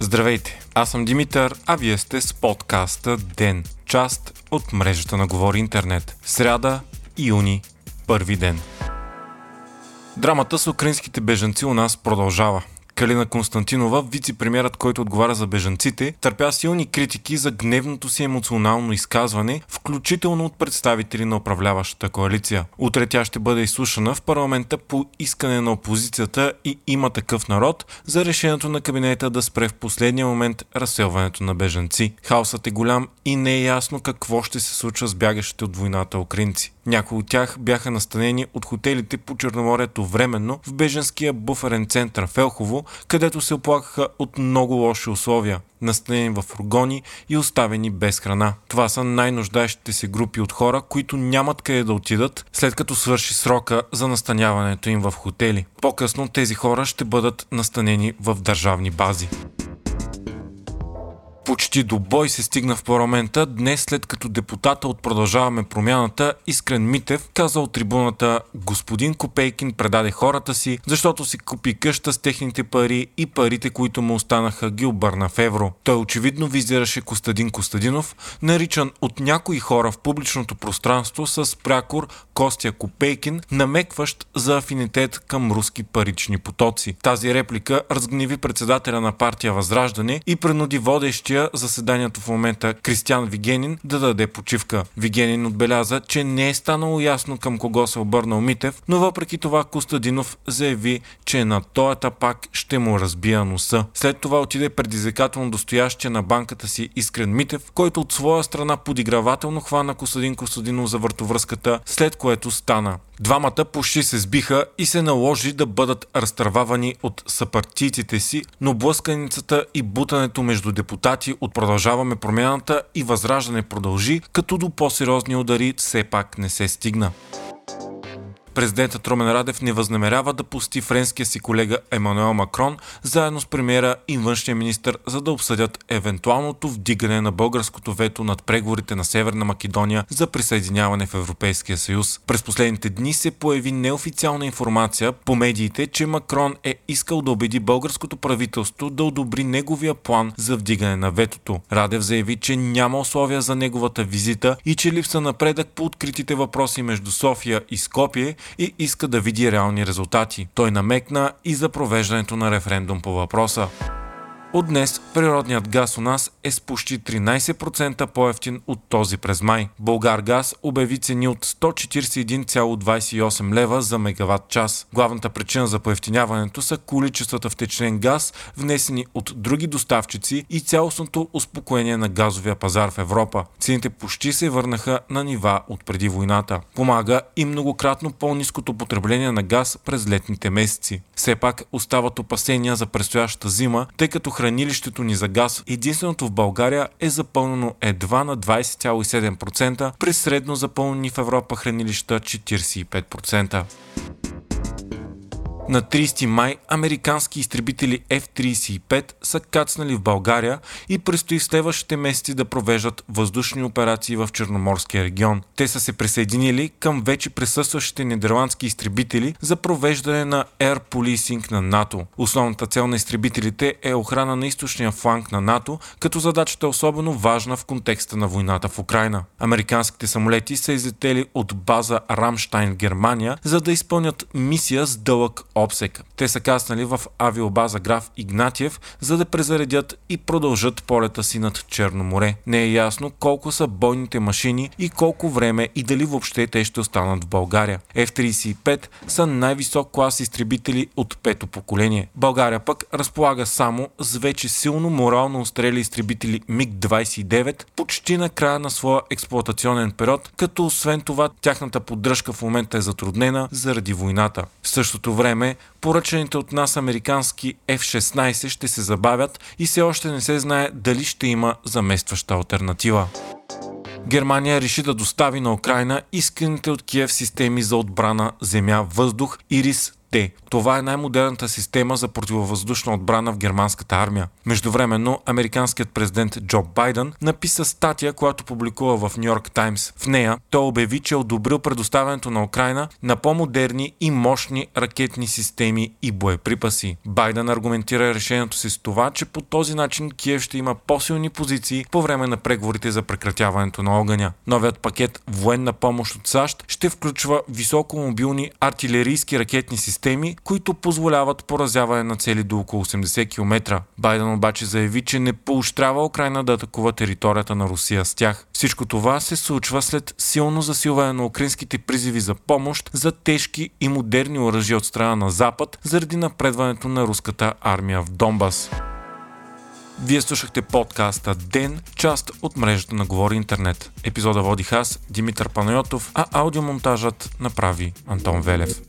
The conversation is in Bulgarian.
Здравейте, аз съм Димитър, а вие сте с подкаста ДЕН, част от мрежата на Говори Интернет. Сряда, юни, първи ден. Драмата с украинските бежанци у нас продължава. Калина Константинова, вице-премьерът, който отговаря за бежанците, търпя силни критики за гневното си емоционално изказване, включително от представители на управляващата коалиция. Утре тя ще бъде изслушана в парламента по искане на опозицията и има такъв народ за решението на кабинета да спре в последния момент разселването на бежанци. Хаосът е голям и не е ясно какво ще се случва с бягащите от войната украинци. Някои от тях бяха настанени от хотелите по Черноморието временно в беженския буферен център в Елхово, където се оплакаха от много лоши условия, настанени в фургони и оставени без храна. Това са най-нуждаещите се групи от хора, които нямат къде да отидат, след като свърши срока за настаняването им в хотели. По-късно тези хора ще бъдат настанени в държавни бази почти до бой се стигна в парламента днес след като депутата от Продължаваме промяната Искрен Митев каза от трибуната господин Копейкин предаде хората си, защото си купи къща с техните пари и парите, които му останаха ги обърна в евро. Той очевидно визираше Костадин Костадинов, наричан от някои хора в публичното пространство с прякор Костя Копейкин, намекващ за афинитет към руски парични потоци. Тази реплика разгневи председателя на партия Възраждане и принуди водещия водещия заседанието в момента Кристиан Вигенин да даде почивка. Вигенин отбеляза, че не е станало ясно към кого се обърнал Митев, но въпреки това Костадинов заяви, че на тоята пак ще му разбия носа. След това отиде предизвикателно достоящия на банката си Искрен Митев, който от своя страна подигравателно хвана Костадин Костадинов за въртовръзката, след което стана. Двамата почти се сбиха и се наложи да бъдат разтървавани от съпартийците си, но блъсканицата и бутането между депутати от Продължаваме промяната и Възраждане продължи, като до по-сериозни удари все пак не се стигна президентът Ромен Радев не възнамерява да пусти френския си колега Емануел Макрон заедно с премиера и външния министр, за да обсъдят евентуалното вдигане на българското вето над преговорите на Северна Македония за присъединяване в Европейския съюз. През последните дни се появи неофициална информация по медиите, че Макрон е искал да убеди българското правителство да одобри неговия план за вдигане на ветото. Радев заяви, че няма условия за неговата визита и че липса напредък по откритите въпроси между София и Скопие и иска да види реални резултати. Той намекна и за провеждането на референдум по въпроса. От днес природният газ у нас е с почти 13% по-ефтин от този през май. Българ газ обяви цени от 141,28 лева за мегаватт час. Главната причина за поевтиняването са количествата втечнен газ, внесени от други доставчици и цялостното успокоение на газовия пазар в Европа. Цените почти се върнаха на нива от преди войната. Помага и многократно по-низкото потребление на газ през летните месеци. Все пак остават опасения за предстоящата зима, тъй като хранилището ни за газ, единственото в България е запълнено едва на 20,7%, при средно запълнени в Европа хранилища 45%. На 30 май американски изтребители F-35 са кацнали в България и предстои в следващите месеци да провеждат въздушни операции в Черноморския регион. Те са се присъединили към вече присъстващите нидерландски изтребители за провеждане на Air Policing на НАТО. Основната цел на изтребителите е охрана на източния фланг на НАТО, като задачата е особено важна в контекста на войната в Украина. Американските самолети са излетели от база Рамштайн, Германия, за да изпълнят мисия с дълъг opsek Те са каснали в авиобаза Граф Игнатиев, за да презаредят и продължат полета си над Черно море. Не е ясно колко са бойните машини и колко време и дали въобще те ще останат в България. F-35 са най-висок клас изтребители от пето поколение. България пък разполага само с вече силно морално устрели изтребители МиГ-29 почти на края на своя експлуатационен период, като освен това тяхната поддръжка в момента е затруднена заради войната. В същото време време поръчаните от нас американски F-16 ще се забавят и все още не се знае дали ще има заместваща альтернатива. Германия реши да достави на Украина исканите от Киев системи за отбрана земя, въздух, Ирис Т. Това е най-модерната система за противовъздушна отбрана в германската армия. Междувременно, американският президент Джо Байден написа статия, която публикува в Нью Йорк Таймс. В нея той обяви, че е одобрил предоставянето на Украина на по-модерни и мощни ракетни системи и боеприпаси. Байден аргументира решението си с това, че по този начин Киев ще има по-силни позиции по време на преговорите за прекратяването на огъня. Новият пакет военна помощ от САЩ ще включва високомобилни артилерийски ракетни системи, които позволяват поразяване на цели до около 80 км. Байден обаче заяви, че не поощрява Украина да атакува територията на Русия с тях. Всичко това се случва след силно засилване на украинските призиви за помощ за тежки и модерни оръжия от страна на Запад заради напредването на руската армия в Донбас. Вие слушахте подкаста Ден, част от мрежата на Говори Интернет. Епизода водих аз, Димитър Панайотов, а аудиомонтажът направи Антон Велев.